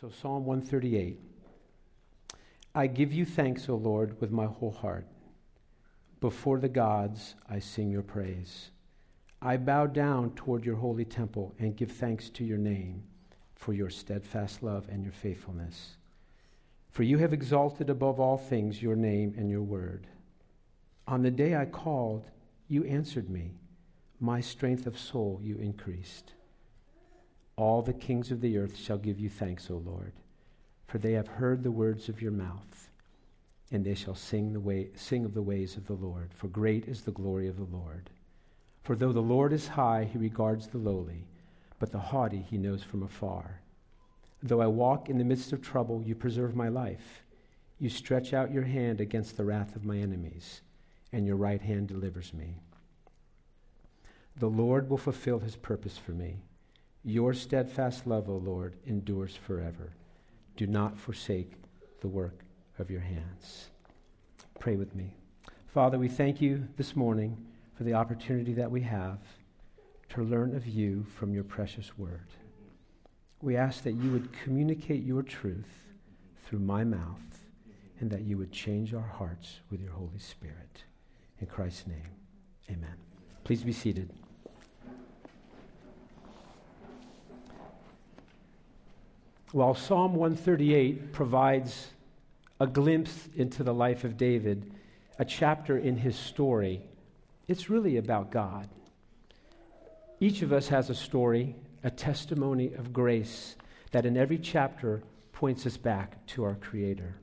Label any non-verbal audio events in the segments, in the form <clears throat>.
So, Psalm 138 I give you thanks, O Lord, with my whole heart. Before the gods, I sing your praise. I bow down toward your holy temple and give thanks to your name for your steadfast love and your faithfulness. For you have exalted above all things your name and your word. On the day I called, you answered me. My strength of soul you increased. All the kings of the earth shall give you thanks, O Lord, for they have heard the words of your mouth, and they shall sing, the way, sing of the ways of the Lord, for great is the glory of the Lord. For though the Lord is high, he regards the lowly, but the haughty he knows from afar. Though I walk in the midst of trouble, you preserve my life. You stretch out your hand against the wrath of my enemies, and your right hand delivers me. The Lord will fulfill his purpose for me. Your steadfast love, O Lord, endures forever. Do not forsake the work of your hands. Pray with me. Father, we thank you this morning for the opportunity that we have to learn of you from your precious word. We ask that you would communicate your truth through my mouth and that you would change our hearts with your Holy Spirit. In Christ's name, amen. Please be seated. While Psalm 138 provides a glimpse into the life of David, a chapter in his story, it's really about God. Each of us has a story, a testimony of grace that in every chapter points us back to our Creator.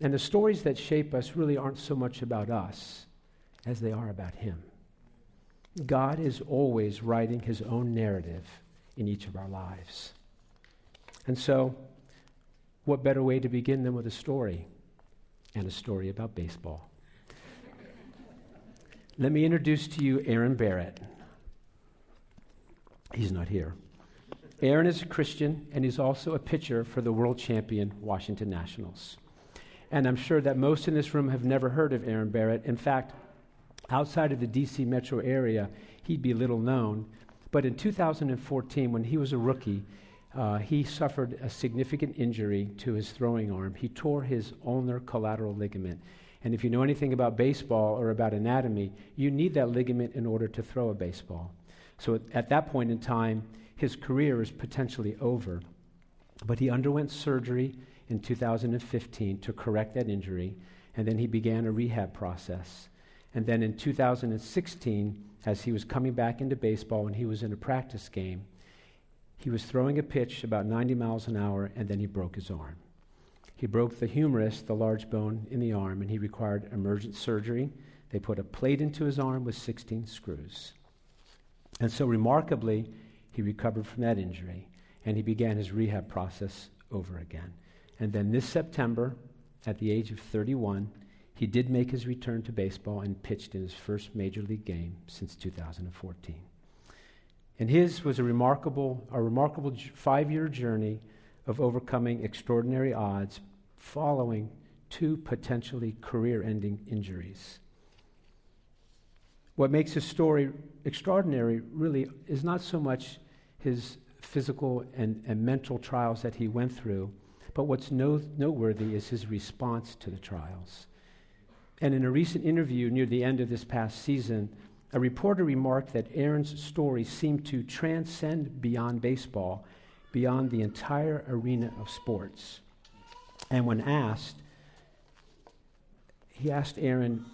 And the stories that shape us really aren't so much about us as they are about Him. God is always writing His own narrative in each of our lives. And so, what better way to begin than with a story? And a story about baseball. Let me introduce to you Aaron Barrett. He's not here. Aaron is a Christian, and he's also a pitcher for the world champion Washington Nationals. And I'm sure that most in this room have never heard of Aaron Barrett. In fact, outside of the DC metro area, he'd be little known. But in 2014, when he was a rookie, uh, he suffered a significant injury to his throwing arm. He tore his ulnar collateral ligament. And if you know anything about baseball or about anatomy, you need that ligament in order to throw a baseball. So at, at that point in time, his career is potentially over. But he underwent surgery in 2015 to correct that injury, and then he began a rehab process. And then in 2016, as he was coming back into baseball and he was in a practice game, he was throwing a pitch about 90 miles an hour, and then he broke his arm. He broke the humerus, the large bone in the arm, and he required emergent surgery. They put a plate into his arm with 16 screws. And so, remarkably, he recovered from that injury, and he began his rehab process over again. And then this September, at the age of 31, he did make his return to baseball and pitched in his first major league game since 2014. And his was a remarkable, a remarkable five year journey of overcoming extraordinary odds following two potentially career ending injuries. What makes his story extraordinary really is not so much his physical and, and mental trials that he went through, but what's no, noteworthy is his response to the trials. And in a recent interview near the end of this past season, a reporter remarked that Aaron's story seemed to transcend beyond baseball, beyond the entire arena of sports. And when asked, he asked Aaron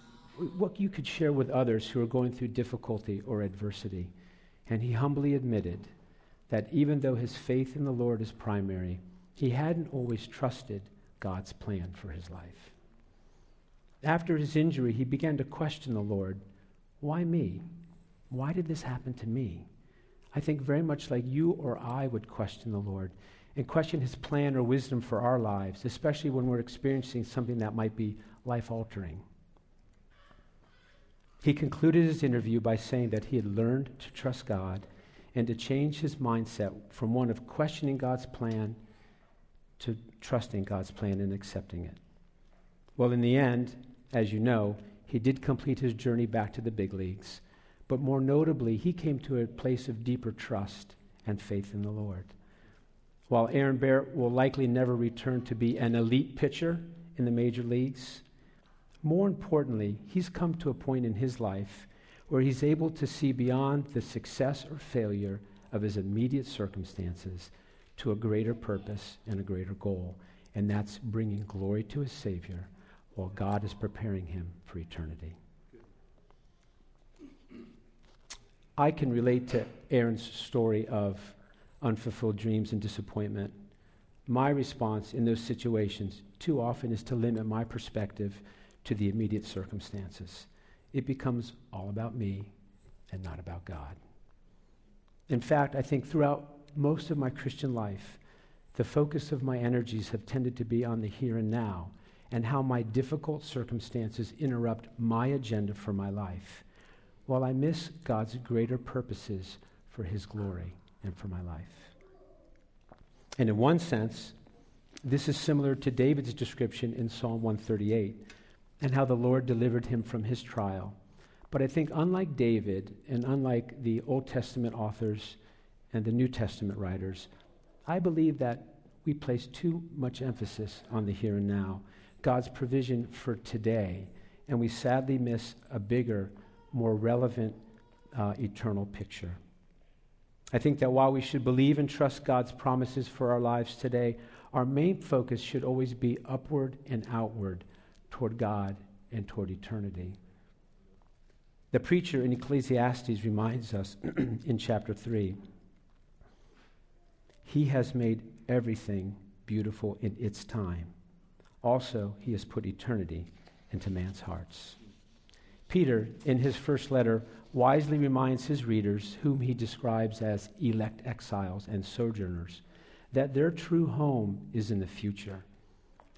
what you could share with others who are going through difficulty or adversity. And he humbly admitted that even though his faith in the Lord is primary, he hadn't always trusted God's plan for his life. After his injury, he began to question the Lord why me? Why did this happen to me? I think very much like you or I would question the Lord and question his plan or wisdom for our lives, especially when we're experiencing something that might be life altering. He concluded his interview by saying that he had learned to trust God and to change his mindset from one of questioning God's plan to trusting God's plan and accepting it. Well, in the end, as you know, he did complete his journey back to the big leagues. But more notably, he came to a place of deeper trust and faith in the Lord. While Aaron Barrett will likely never return to be an elite pitcher in the major leagues, more importantly, he's come to a point in his life where he's able to see beyond the success or failure of his immediate circumstances to a greater purpose and a greater goal, and that's bringing glory to his Savior while God is preparing him for eternity. I can relate to Aaron's story of unfulfilled dreams and disappointment. My response in those situations too often is to limit my perspective to the immediate circumstances. It becomes all about me and not about God. In fact, I think throughout most of my Christian life, the focus of my energies have tended to be on the here and now and how my difficult circumstances interrupt my agenda for my life, while I miss God's greater purposes for His glory and for my life. And in one sense, this is similar to David's description in Psalm 138 and how the Lord delivered him from his trial. But I think, unlike David and unlike the Old Testament authors and the New Testament writers, I believe that we place too much emphasis on the here and now, God's provision for today, and we sadly miss a bigger, more relevant, uh, eternal picture. I think that while we should believe and trust God's promises for our lives today, our main focus should always be upward and outward toward God and toward eternity. The preacher in Ecclesiastes reminds us <clears throat> in chapter 3 He has made everything beautiful in its time. Also, He has put eternity into man's hearts. Peter, in his first letter, wisely reminds his readers, whom he describes as elect exiles and sojourners, that their true home is in the future.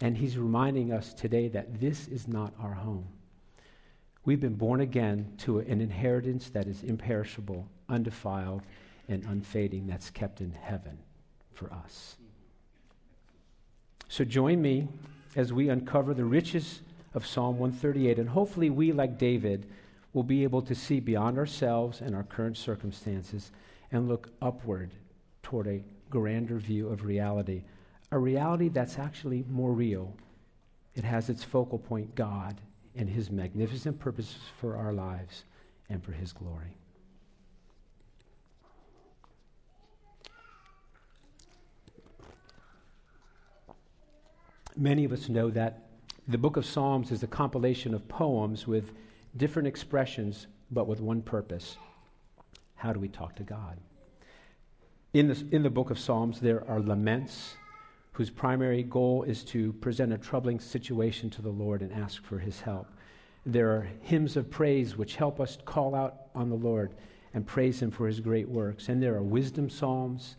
And he's reminding us today that this is not our home. We've been born again to an inheritance that is imperishable, undefiled, and unfading, that's kept in heaven for us. So join me as we uncover the riches of Psalm 138, and hopefully we, like David, will be able to see beyond ourselves and our current circumstances and look upward toward a grander view of reality, a reality that's actually more real. It has its focal point, God, and His magnificent purposes for our lives and for His glory. Many of us know that the book of Psalms is a compilation of poems with different expressions, but with one purpose. How do we talk to God? In, this, in the book of Psalms, there are laments whose primary goal is to present a troubling situation to the Lord and ask for his help. There are hymns of praise which help us call out on the Lord and praise him for his great works. And there are wisdom psalms,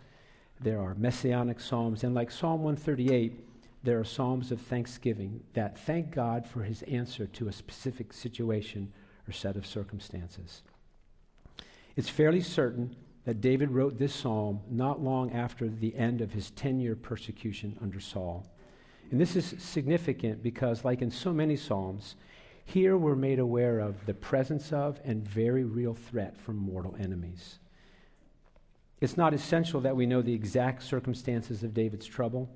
there are messianic psalms, and like Psalm 138, there are psalms of thanksgiving that thank God for his answer to a specific situation or set of circumstances. It's fairly certain that David wrote this psalm not long after the end of his 10 year persecution under Saul. And this is significant because, like in so many psalms, here we're made aware of the presence of and very real threat from mortal enemies. It's not essential that we know the exact circumstances of David's trouble.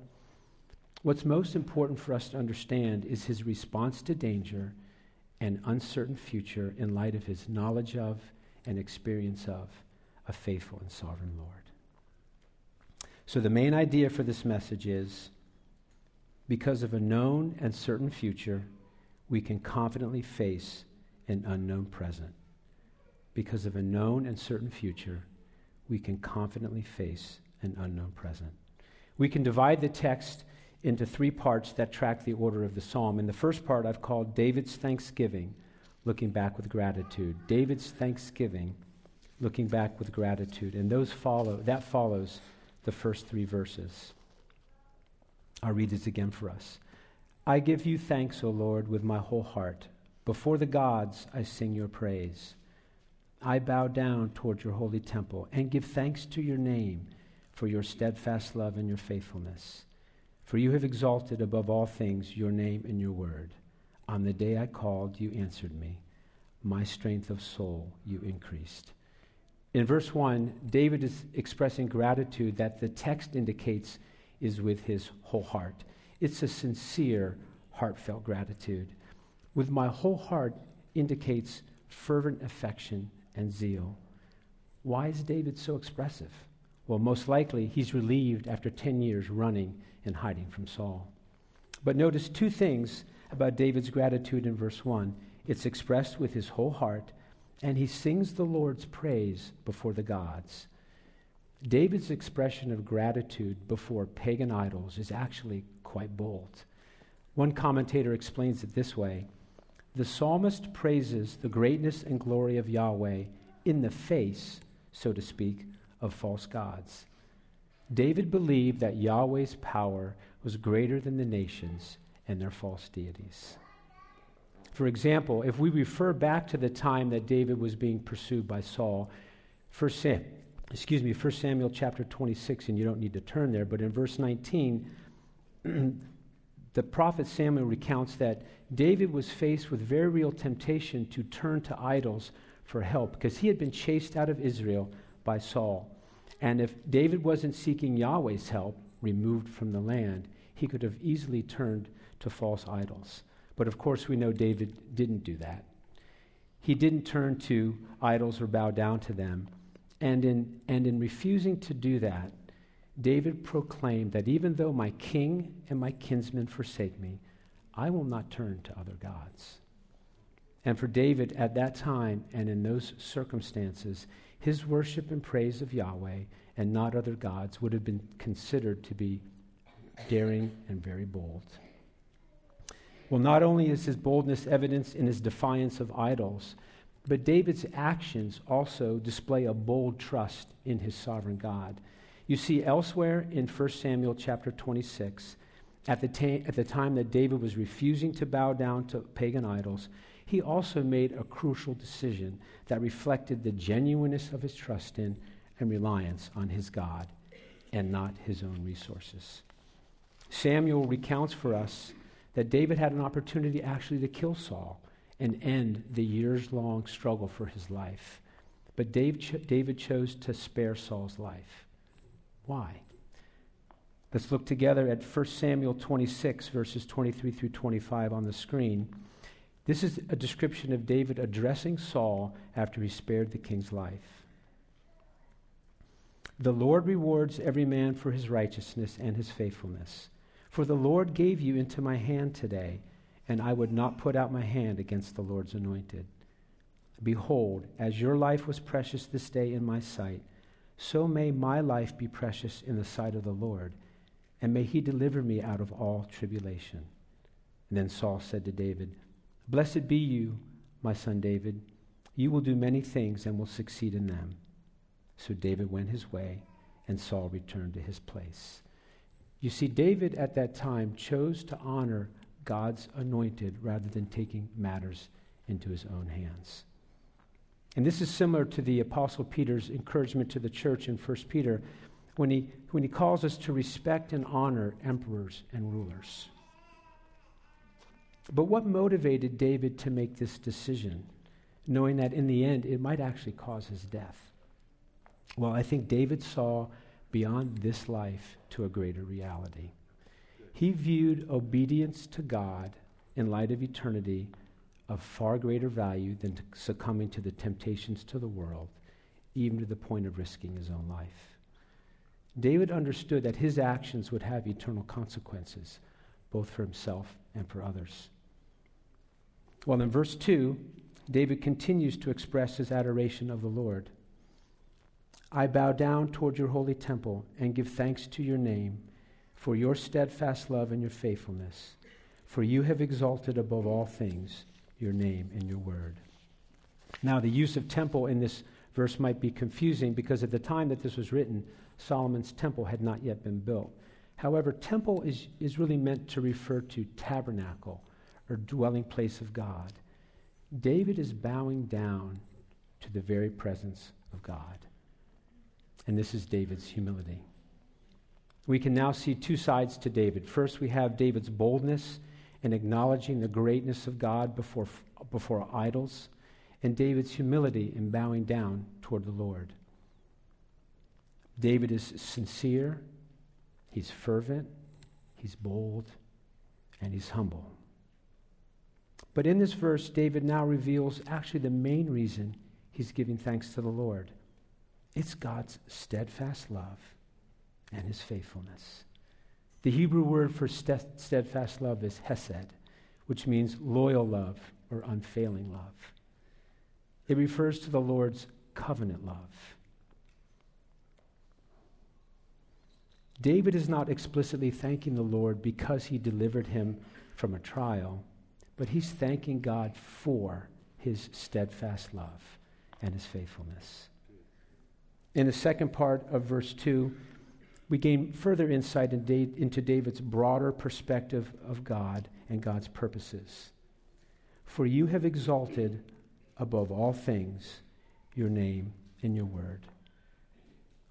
What's most important for us to understand is his response to danger and uncertain future in light of his knowledge of and experience of a faithful and sovereign Lord. So, the main idea for this message is because of a known and certain future, we can confidently face an unknown present. Because of a known and certain future, we can confidently face an unknown present. We can divide the text into three parts that track the order of the psalm. In the first part, I've called David's Thanksgiving, looking back with gratitude. David's Thanksgiving, looking back with gratitude. And those follow, that follows the first three verses. I'll read this again for us. I give you thanks, O Lord, with my whole heart. Before the gods, I sing your praise. I bow down toward your holy temple and give thanks to your name for your steadfast love and your faithfulness. For you have exalted above all things your name and your word. On the day I called, you answered me. My strength of soul you increased. In verse 1, David is expressing gratitude that the text indicates is with his whole heart. It's a sincere, heartfelt gratitude. With my whole heart indicates fervent affection and zeal. Why is David so expressive? Well, most likely he's relieved after 10 years running and hiding from Saul. But notice two things about David's gratitude in verse 1 it's expressed with his whole heart, and he sings the Lord's praise before the gods. David's expression of gratitude before pagan idols is actually quite bold. One commentator explains it this way The psalmist praises the greatness and glory of Yahweh in the face, so to speak, of false gods. David believed that Yahweh's power was greater than the nations and their false deities. For example, if we refer back to the time that David was being pursued by Saul, 1 Sam, excuse me, 1 Samuel chapter 26, and you don't need to turn there, but in verse 19, <clears throat> the prophet Samuel recounts that David was faced with very real temptation to turn to idols for help because he had been chased out of Israel by Saul. And if David wasn't seeking Yahweh's help, removed from the land, he could have easily turned to false idols. But of course, we know David didn't do that. He didn't turn to idols or bow down to them. And in, and in refusing to do that, David proclaimed that even though my king and my kinsmen forsake me, I will not turn to other gods. And for David at that time and in those circumstances, his worship and praise of Yahweh and not other gods would have been considered to be daring and very bold. Well, not only is his boldness evidenced in his defiance of idols, but David's actions also display a bold trust in his sovereign God. You see elsewhere in 1 Samuel chapter 26, at the, ta- at the time that David was refusing to bow down to pagan idols, he also made a crucial decision that reflected the genuineness of his trust in and reliance on his God and not his own resources. Samuel recounts for us that David had an opportunity actually to kill Saul and end the years long struggle for his life. But Dave ch- David chose to spare Saul's life. Why? Let's look together at 1 Samuel 26, verses 23 through 25 on the screen. This is a description of David addressing Saul after he spared the king's life. The Lord rewards every man for his righteousness and his faithfulness. For the Lord gave you into my hand today, and I would not put out my hand against the Lord's anointed. Behold, as your life was precious this day in my sight, so may my life be precious in the sight of the Lord, and may he deliver me out of all tribulation. And then Saul said to David, Blessed be you, my son David. You will do many things and will succeed in them. So David went his way, and Saul returned to his place. You see, David at that time chose to honor God's anointed rather than taking matters into his own hands. And this is similar to the Apostle Peter's encouragement to the church in 1 Peter when he, when he calls us to respect and honor emperors and rulers. But what motivated David to make this decision, knowing that in the end it might actually cause his death? Well, I think David saw beyond this life to a greater reality. He viewed obedience to God in light of eternity of far greater value than succumbing to the temptations to the world, even to the point of risking his own life. David understood that his actions would have eternal consequences, both for himself and for others. Well, in verse 2, David continues to express his adoration of the Lord. I bow down toward your holy temple and give thanks to your name for your steadfast love and your faithfulness. For you have exalted above all things your name and your word. Now, the use of temple in this verse might be confusing because at the time that this was written, Solomon's temple had not yet been built. However, temple is, is really meant to refer to tabernacle or dwelling place of God. David is bowing down to the very presence of God. And this is David's humility. We can now see two sides to David. First, we have David's boldness in acknowledging the greatness of God before, before idols, and David's humility in bowing down toward the Lord. David is sincere, he's fervent, he's bold, and he's humble. But in this verse, David now reveals actually the main reason he's giving thanks to the Lord it's God's steadfast love and his faithfulness. The Hebrew word for steadfast love is hesed, which means loyal love or unfailing love. It refers to the Lord's covenant love. David is not explicitly thanking the Lord because he delivered him from a trial, but he's thanking God for his steadfast love and his faithfulness. In the second part of verse 2, we gain further insight into David's broader perspective of God and God's purposes. For you have exalted above all things your name and your word.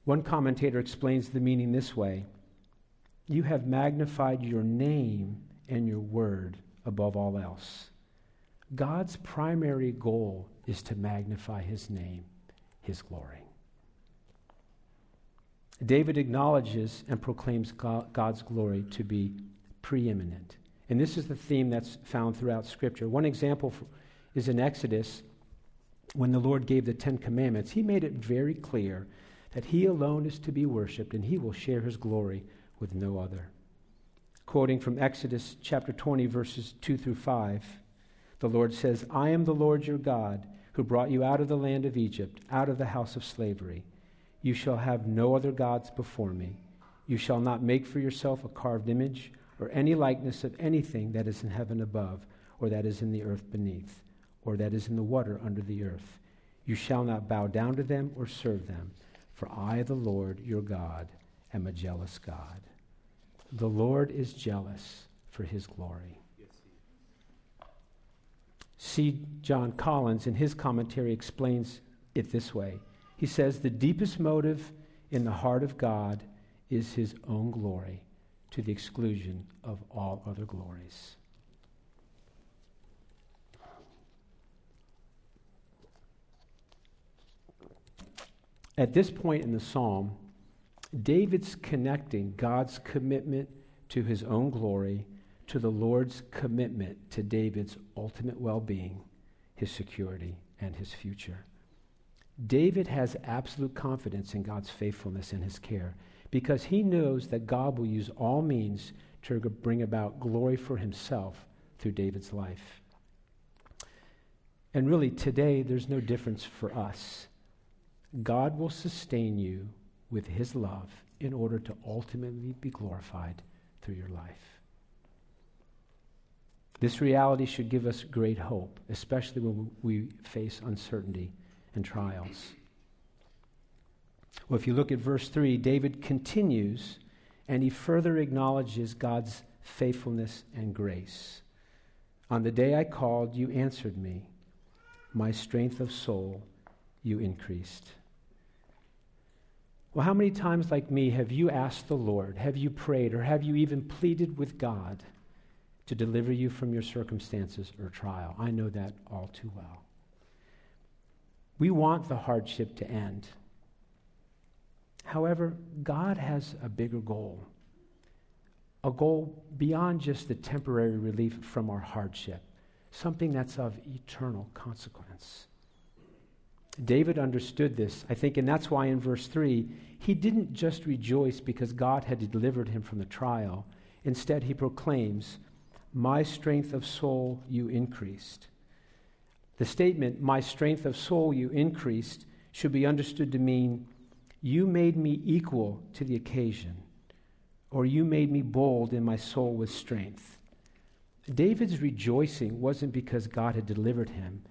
One commentator explains the meaning this way You have magnified your name and your word above all else. God's primary goal is to magnify his name, his glory. David acknowledges and proclaims God's glory to be preeminent. And this is the theme that's found throughout Scripture. One example is in Exodus when the Lord gave the Ten Commandments. He made it very clear that he alone is to be worshiped and he will share his glory with no other. Quoting from Exodus chapter 20, verses 2 through 5, the Lord says, I am the Lord your God who brought you out of the land of Egypt, out of the house of slavery. You shall have no other gods before me. You shall not make for yourself a carved image or any likeness of anything that is in heaven above, or that is in the earth beneath, or that is in the water under the earth. You shall not bow down to them or serve them. For I, the Lord your God, am a jealous God. The Lord is jealous for his glory. C. John Collins, in his commentary, explains it this way. He says, The deepest motive in the heart of God is his own glory to the exclusion of all other glories. At this point in the psalm, David's connecting God's commitment to his own glory to the Lord's commitment to David's ultimate well being, his security, and his future. David has absolute confidence in God's faithfulness and his care because he knows that God will use all means to bring about glory for himself through David's life. And really, today, there's no difference for us. God will sustain you with his love in order to ultimately be glorified through your life. This reality should give us great hope, especially when we face uncertainty and trials. Well, if you look at verse 3, David continues and he further acknowledges God's faithfulness and grace. On the day I called, you answered me. My strength of soul you increased. Well, how many times, like me, have you asked the Lord, have you prayed, or have you even pleaded with God to deliver you from your circumstances or trial? I know that all too well. We want the hardship to end. However, God has a bigger goal, a goal beyond just the temporary relief from our hardship, something that's of eternal consequence. David understood this, I think, and that's why in verse 3, he didn't just rejoice because God had delivered him from the trial. Instead, he proclaims, My strength of soul you increased. The statement, My strength of soul you increased, should be understood to mean, You made me equal to the occasion, or you made me bold in my soul with strength. David's rejoicing wasn't because God had delivered him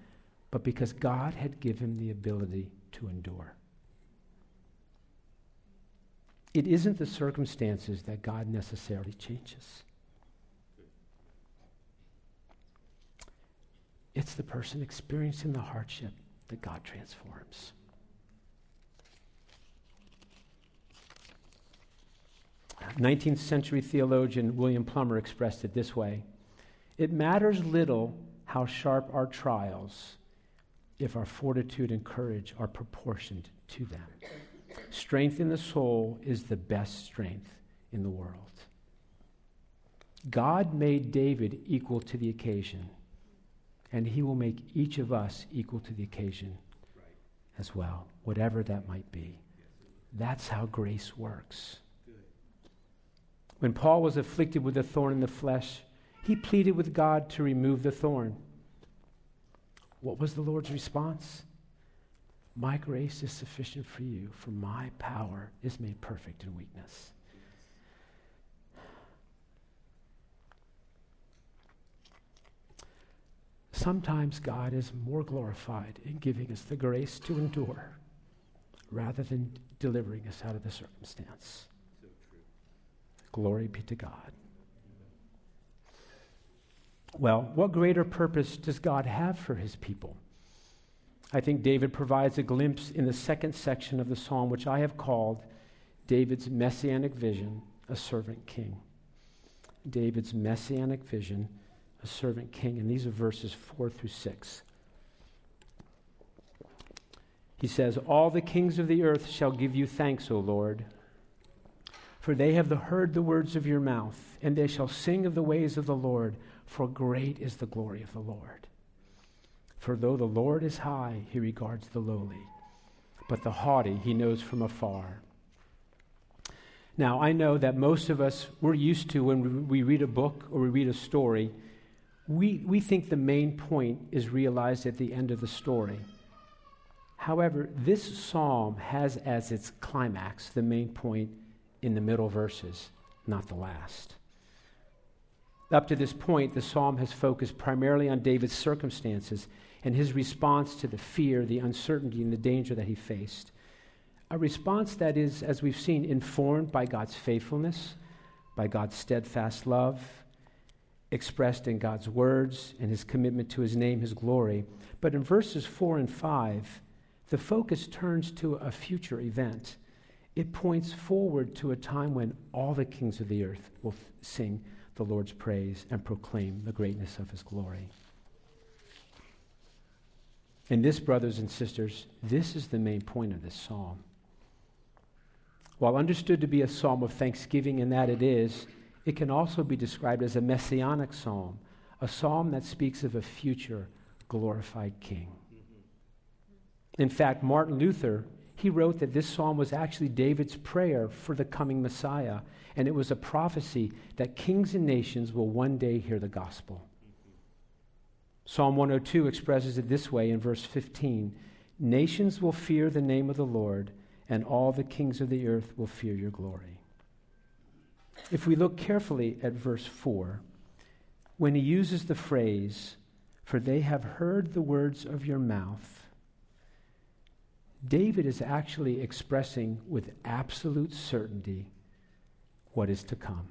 but because God had given him the ability to endure. It isn't the circumstances that God necessarily changes. It's the person experiencing the hardship that God transforms. Nineteenth century theologian William Plumer expressed it this way It matters little how sharp our trials if our fortitude and courage are proportioned to them. Strength in the soul is the best strength in the world. God made David equal to the occasion, and he will make each of us equal to the occasion as well, whatever that might be. That's how grace works. When Paul was afflicted with a thorn in the flesh, he pleaded with God to remove the thorn. What was the Lord's response? My grace is sufficient for you, for my power is made perfect in weakness. Sometimes God is more glorified in giving us the grace to endure rather than delivering us out of the circumstance. So Glory be to God. Well, what greater purpose does God have for his people? I think David provides a glimpse in the second section of the psalm, which I have called David's messianic vision, a servant king. David's messianic vision, a servant king. And these are verses 4 through 6. He says, All the kings of the earth shall give you thanks, O Lord, for they have heard the words of your mouth, and they shall sing of the ways of the Lord, for great is the glory of the Lord. For though the Lord is high, he regards the lowly, but the haughty he knows from afar. Now, I know that most of us, we're used to when we read a book or we read a story, we, we think the main point is realized at the end of the story. However, this psalm has as its climax the main point in the middle verses, not the last. Up to this point, the psalm has focused primarily on David's circumstances and his response to the fear, the uncertainty, and the danger that he faced. A response that is, as we've seen, informed by God's faithfulness, by God's steadfast love, expressed in God's words and his commitment to his name, his glory. But in verses 4 and 5, the focus turns to a future event. It points forward to a time when all the kings of the earth will f- sing the Lord's praise and proclaim the greatness of his glory. And this, brothers and sisters, this is the main point of this psalm. While understood to be a psalm of thanksgiving and that it is, it can also be described as a messianic psalm, a psalm that speaks of a future glorified king. In fact, Martin Luther, he wrote that this psalm was actually David's prayer for the coming Messiah, and it was a prophecy that kings and nations will one day hear the gospel. Psalm 102 expresses it this way in verse 15 Nations will fear the name of the Lord, and all the kings of the earth will fear your glory. If we look carefully at verse 4, when he uses the phrase, For they have heard the words of your mouth, David is actually expressing with absolute certainty what is to come.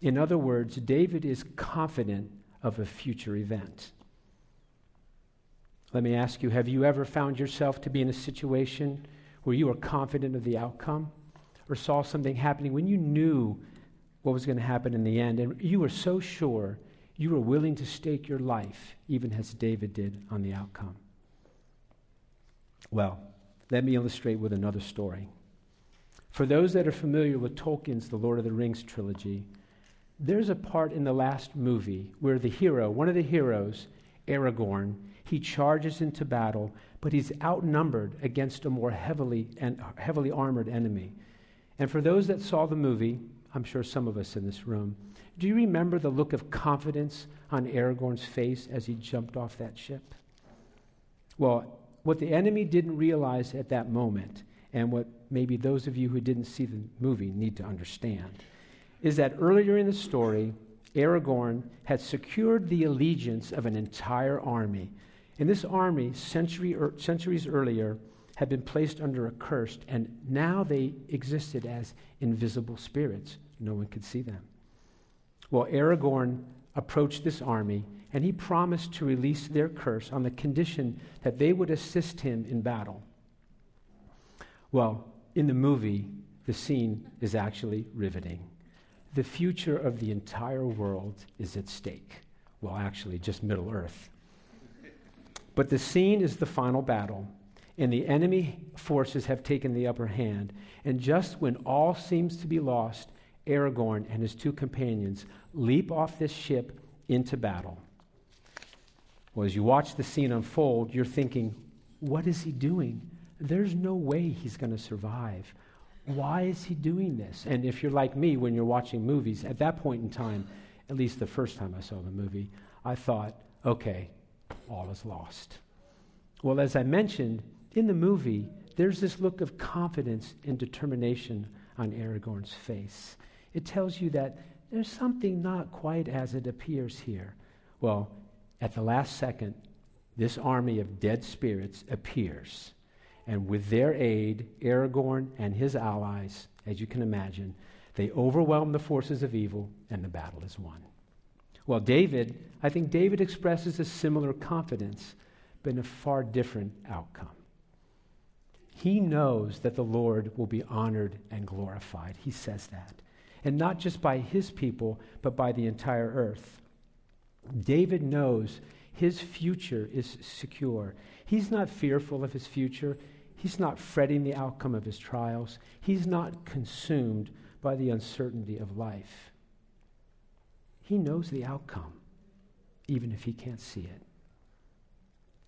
In other words, David is confident of a future event. Let me ask you have you ever found yourself to be in a situation where you were confident of the outcome or saw something happening when you knew what was going to happen in the end and you were so sure you were willing to stake your life, even as David did on the outcome? Well, let me illustrate with another story. For those that are familiar with Tolkien's The Lord of the Rings trilogy, there's a part in the last movie where the hero, one of the heroes, Aragorn, he charges into battle, but he's outnumbered against a more heavily and heavily armored enemy. And for those that saw the movie, I'm sure some of us in this room, do you remember the look of confidence on Aragorn's face as he jumped off that ship? Well, what the enemy didn't realize at that moment, and what maybe those of you who didn't see the movie need to understand, is that earlier in the story, Aragorn had secured the allegiance of an entire army. And this army, century er, centuries earlier, had been placed under a curse, and now they existed as invisible spirits. No one could see them. Well, Aragorn approached this army, and he promised to release their curse on the condition that they would assist him in battle. Well, in the movie, the scene is actually riveting the future of the entire world is at stake. Well, actually, just Middle Earth. But the scene is the final battle, and the enemy forces have taken the upper hand. And just when all seems to be lost, Aragorn and his two companions leap off this ship into battle. Well, as you watch the scene unfold, you're thinking, what is he doing? There's no way he's going to survive. Why is he doing this? And if you're like me when you're watching movies, at that point in time, at least the first time I saw the movie, I thought, okay, all is lost. Well, as I mentioned, in the movie, there's this look of confidence and determination on Aragorn's face. It tells you that there's something not quite as it appears here. Well, at the last second, this army of dead spirits appears. And with their aid, Aragorn and his allies, as you can imagine, they overwhelm the forces of evil and the battle is won. Well, David, I think David expresses a similar confidence, but in a far different outcome. He knows that the Lord will be honored and glorified. He says that. And not just by his people, but by the entire earth. David knows his future is secure. He's not fearful of his future. He's not fretting the outcome of his trials. He's not consumed by the uncertainty of life. He knows the outcome, even if he can't see it.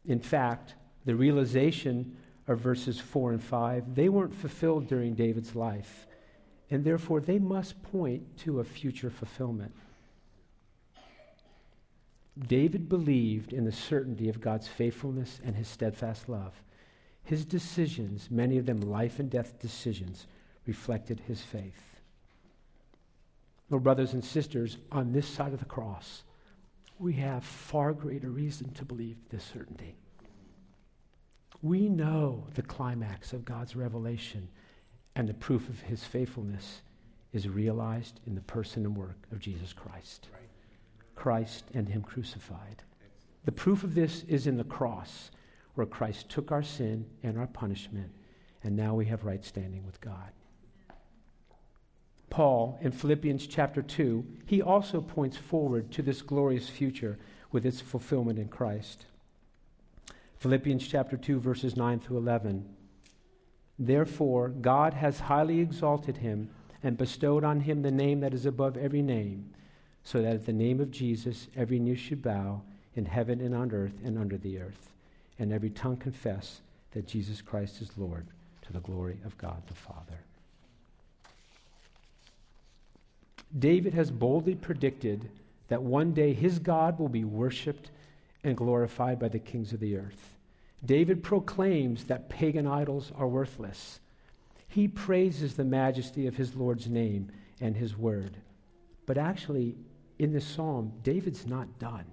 In fact, the realization of verses 4 and 5, they weren't fulfilled during David's life, and therefore they must point to a future fulfillment. David believed in the certainty of God's faithfulness and his steadfast love. His decisions, many of them life and death decisions, reflected his faith. Well, brothers and sisters, on this side of the cross, we have far greater reason to believe this certainty. We know the climax of God's revelation, and the proof of his faithfulness is realized in the person and work of Jesus Christ. Christ and him crucified. The proof of this is in the cross, where Christ took our sin and our punishment, and now we have right standing with God. Paul, in Philippians chapter 2, he also points forward to this glorious future with its fulfillment in Christ. Philippians chapter 2, verses 9 through 11. Therefore, God has highly exalted him and bestowed on him the name that is above every name, so that at the name of Jesus every knee should bow in heaven and on earth and under the earth, and every tongue confess that Jesus Christ is Lord to the glory of God the Father. David has boldly predicted that one day his God will be worshiped and glorified by the kings of the earth. David proclaims that pagan idols are worthless. He praises the majesty of his Lord's name and his word. But actually, in this psalm, David's not done.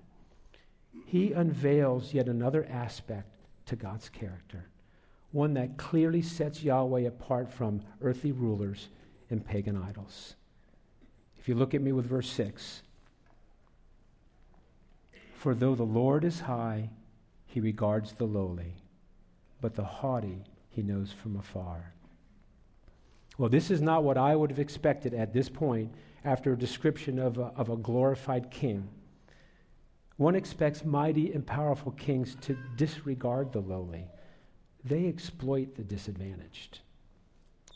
He unveils yet another aspect to God's character, one that clearly sets Yahweh apart from earthly rulers and pagan idols. If you look at me with verse 6 For though the Lord is high, he regards the lowly, but the haughty he knows from afar. Well, this is not what I would have expected at this point after a description of a, of a glorified king. One expects mighty and powerful kings to disregard the lowly. They exploit the disadvantaged.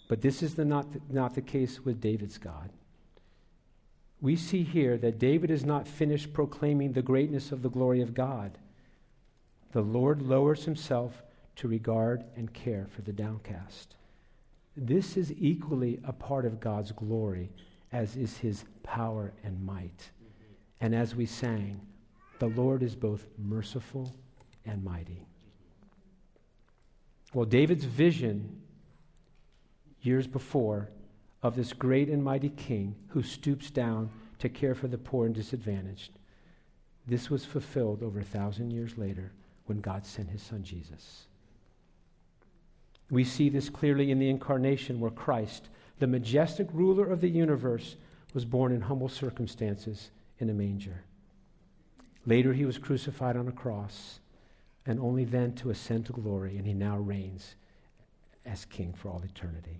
But this is the, not, the, not the case with David's God we see here that David is not finished proclaiming the greatness of the glory of God. The Lord lowers himself to regard and care for the downcast. This is equally a part of God's glory, as is his power and might. And as we sang, the Lord is both merciful and mighty. Well, David's vision years before of this great and mighty king who stoops down to care for the poor and disadvantaged. This was fulfilled over a thousand years later when God sent his son Jesus. We see this clearly in the incarnation where Christ, the majestic ruler of the universe, was born in humble circumstances in a manger. Later, he was crucified on a cross, and only then to ascend to glory, and he now reigns as king for all eternity.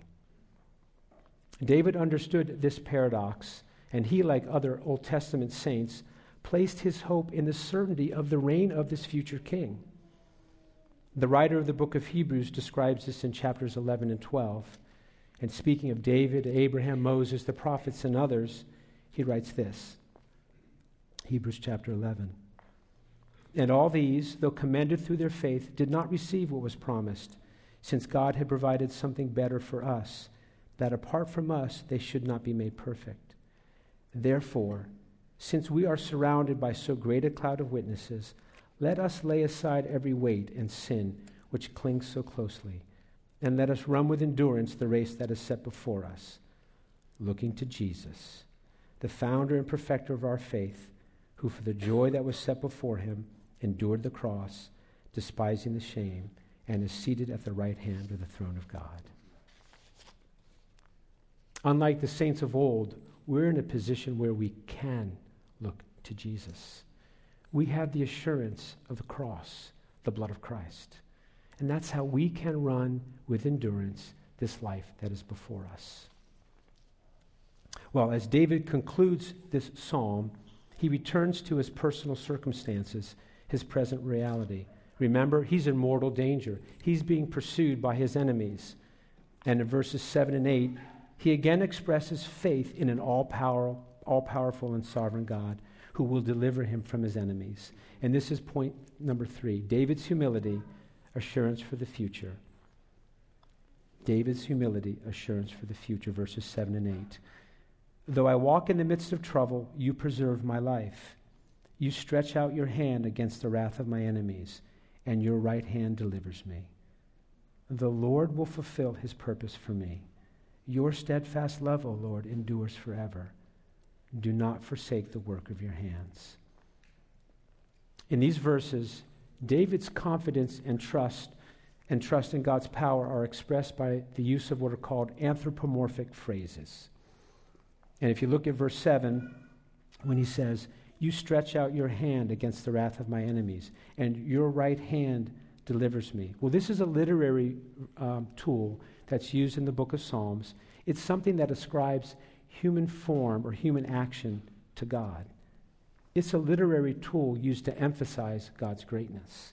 David understood this paradox, and he, like other Old Testament saints, placed his hope in the certainty of the reign of this future king. The writer of the book of Hebrews describes this in chapters 11 and 12. And speaking of David, Abraham, Moses, the prophets, and others, he writes this Hebrews chapter 11. And all these, though commended through their faith, did not receive what was promised, since God had provided something better for us, that apart from us they should not be made perfect. Therefore, since we are surrounded by so great a cloud of witnesses, let us lay aside every weight and sin which clings so closely, and let us run with endurance the race that is set before us, looking to Jesus, the founder and perfecter of our faith, who for the joy that was set before him endured the cross, despising the shame, and is seated at the right hand of the throne of God. Unlike the saints of old, we're in a position where we can look to Jesus. We have the assurance of the cross, the blood of Christ. And that's how we can run with endurance this life that is before us. Well, as David concludes this psalm, he returns to his personal circumstances his present reality. Remember, he's in mortal danger. He's being pursued by his enemies. And in verses 7 and 8, he again expresses faith in an all, power, all powerful and sovereign God who will deliver him from his enemies. And this is point number three David's humility, assurance for the future. David's humility, assurance for the future, verses 7 and 8. Though I walk in the midst of trouble, you preserve my life. You stretch out your hand against the wrath of my enemies, and your right hand delivers me. The Lord will fulfill his purpose for me. Your steadfast love, O Lord, endures forever. Do not forsake the work of your hands. In these verses, David's confidence and trust and trust in God's power are expressed by the use of what are called anthropomorphic phrases. And if you look at verse 7, when he says, you stretch out your hand against the wrath of my enemies, and your right hand delivers me. Well, this is a literary um, tool that's used in the book of Psalms. It's something that ascribes human form or human action to God. It's a literary tool used to emphasize God's greatness.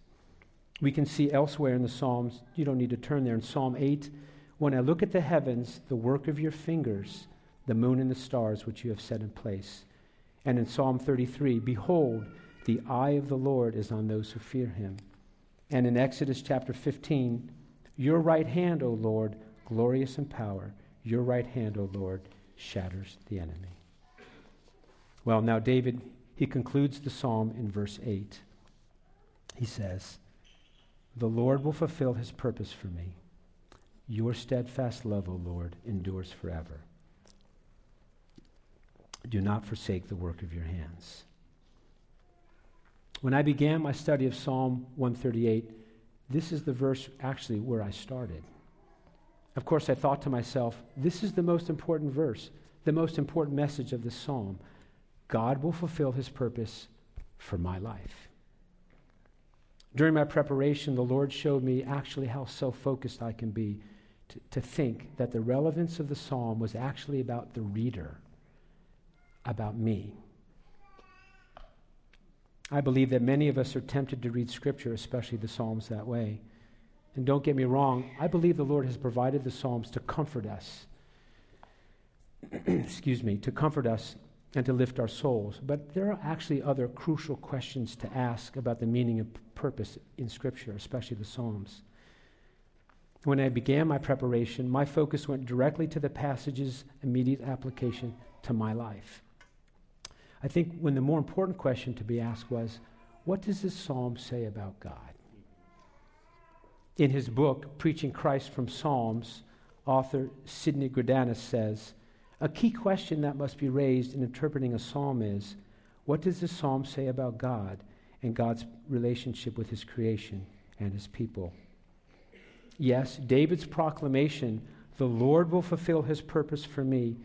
We can see elsewhere in the Psalms, you don't need to turn there, in Psalm 8, when I look at the heavens, the work of your fingers, the moon and the stars which you have set in place. And in Psalm 33, behold, the eye of the Lord is on those who fear him. And in Exodus chapter 15, your right hand, O Lord, glorious in power, your right hand, O Lord, shatters the enemy. Well, now David, he concludes the psalm in verse 8. He says, The Lord will fulfill his purpose for me. Your steadfast love, O Lord, endures forever. Do not forsake the work of your hands. When I began my study of Psalm 138, this is the verse actually where I started. Of course, I thought to myself, this is the most important verse, the most important message of this psalm. God will fulfill his purpose for my life. During my preparation, the Lord showed me actually how self focused I can be to, to think that the relevance of the psalm was actually about the reader about me. I believe that many of us are tempted to read Scripture, especially the Psalms, that way. And don't get me wrong, I believe the Lord has provided the Psalms to comfort us. <clears throat> Excuse me, to comfort us and to lift our souls. But there are actually other crucial questions to ask about the meaning and purpose in Scripture, especially the Psalms. When I began my preparation, my focus went directly to the passage's immediate application to my life. I think when the more important question to be asked was, what does this psalm say about God? In his book, Preaching Christ from Psalms, author Sidney Greidanus says, a key question that must be raised in interpreting a psalm is, what does the psalm say about God and God's relationship with his creation and his people? Yes, David's proclamation, the Lord will fulfill his purpose for me,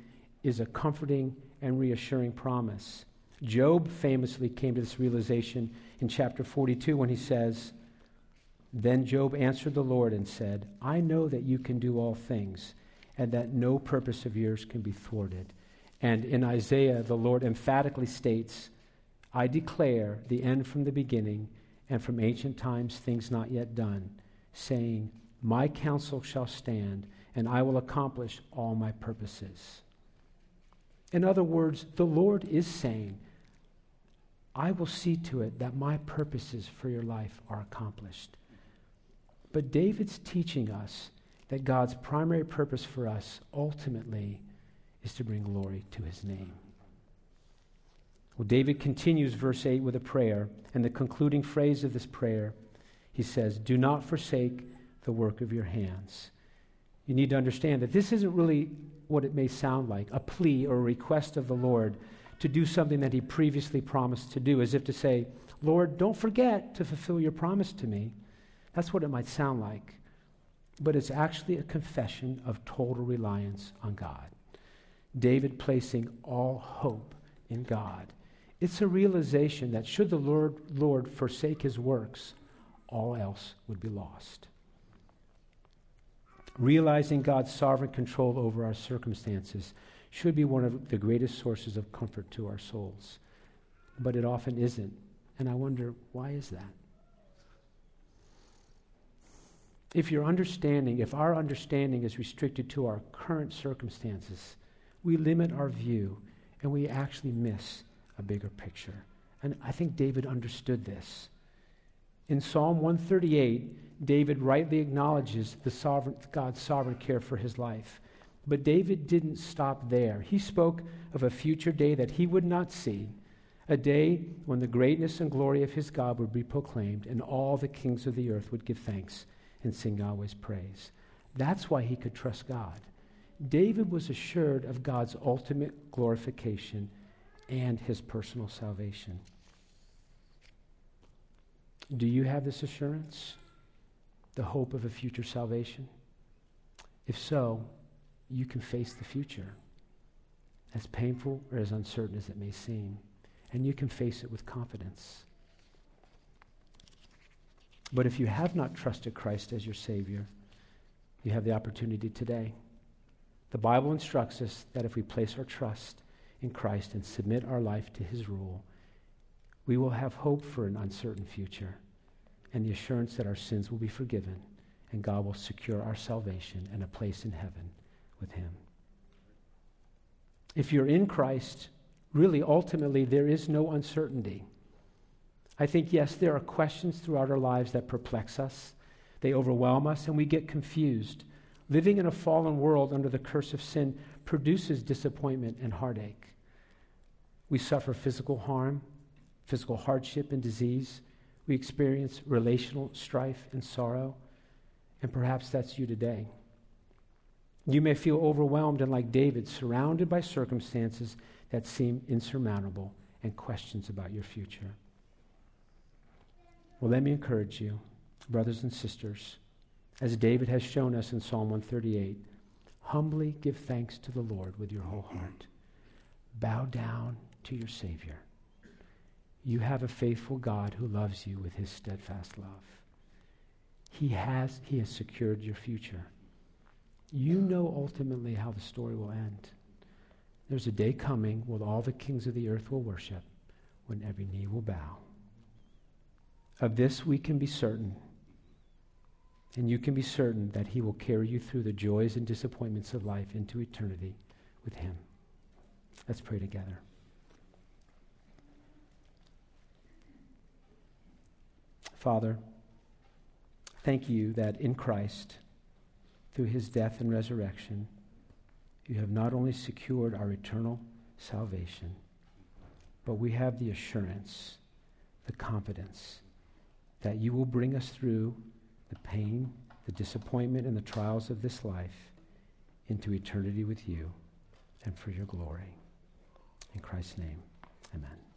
is a comforting and reassuring promise. Job famously came to this realization in chapter 42 when he says, Then Job answered the Lord and said, I know that you can do all things, and that no purpose of yours can be thwarted. And in Isaiah, the Lord emphatically states, I declare the end from the beginning, and from ancient times things not yet done, saying, My counsel shall stand, and I will accomplish all my purposes. In other words, the Lord is saying, I will see to it that my purposes for your life are accomplished. But David's teaching us that God's primary purpose for us ultimately is to bring glory to his name. Well, David continues verse 8 with a prayer, and the concluding phrase of this prayer, he says, Do not forsake the work of your hands. You need to understand that this isn't really what it may sound like a plea or a request of the Lord to do something that he previously promised to do, as if to say, Lord, don't forget to fulfill your promise to me. That's what it might sound like. But it's actually a confession of total reliance on God. David placing all hope in God. It's a realization that should the Lord, Lord forsake his works, all else would be lost. Realizing God's sovereign control over our circumstances should be one of the greatest sources of comfort to our souls. But it often isn't. And I wonder, why is that? If your understanding, if our understanding is restricted to our current circumstances, we limit our view and we actually miss a bigger picture. And I think David understood this. In Psalm 138, David rightly acknowledges the sovereign, God's sovereign care for his life. But David didn't stop there. He spoke of a future day that he would not see, a day when the greatness and glory of his God would be proclaimed, and all the kings of the earth would give thanks and sing Yahweh's praise. That's why he could trust God. David was assured of God's ultimate glorification and his personal salvation. Do you have this assurance? The hope of a future salvation? If so, you can face the future, as painful or as uncertain as it may seem, and you can face it with confidence. But if you have not trusted Christ as your Savior, you have the opportunity today. The Bible instructs us that if we place our trust in Christ and submit our life to His rule, we will have hope for an uncertain future and the assurance that our sins will be forgiven and God will secure our salvation and a place in heaven with Him. If you're in Christ, really, ultimately, there is no uncertainty. I think, yes, there are questions throughout our lives that perplex us, they overwhelm us, and we get confused. Living in a fallen world under the curse of sin produces disappointment and heartache. We suffer physical harm, physical hardship, and disease. We experience relational strife and sorrow. And perhaps that's you today. You may feel overwhelmed and, like David, surrounded by circumstances that seem insurmountable and questions about your future. Well, let me encourage you, brothers and sisters, as David has shown us in Psalm 138 humbly give thanks to the Lord with your whole heart. Bow down to your Savior. You have a faithful God who loves you with his steadfast love. He has, he has secured your future. You know ultimately how the story will end. There's a day coming when all the kings of the earth will worship, when every knee will bow. Of this we can be certain. And you can be certain that He will carry you through the joys and disappointments of life into eternity with Him. Let's pray together. Father, thank you that in Christ, through his death and resurrection, you have not only secured our eternal salvation, but we have the assurance, the confidence that you will bring us through the pain, the disappointment, and the trials of this life into eternity with you and for your glory. In Christ's name, amen.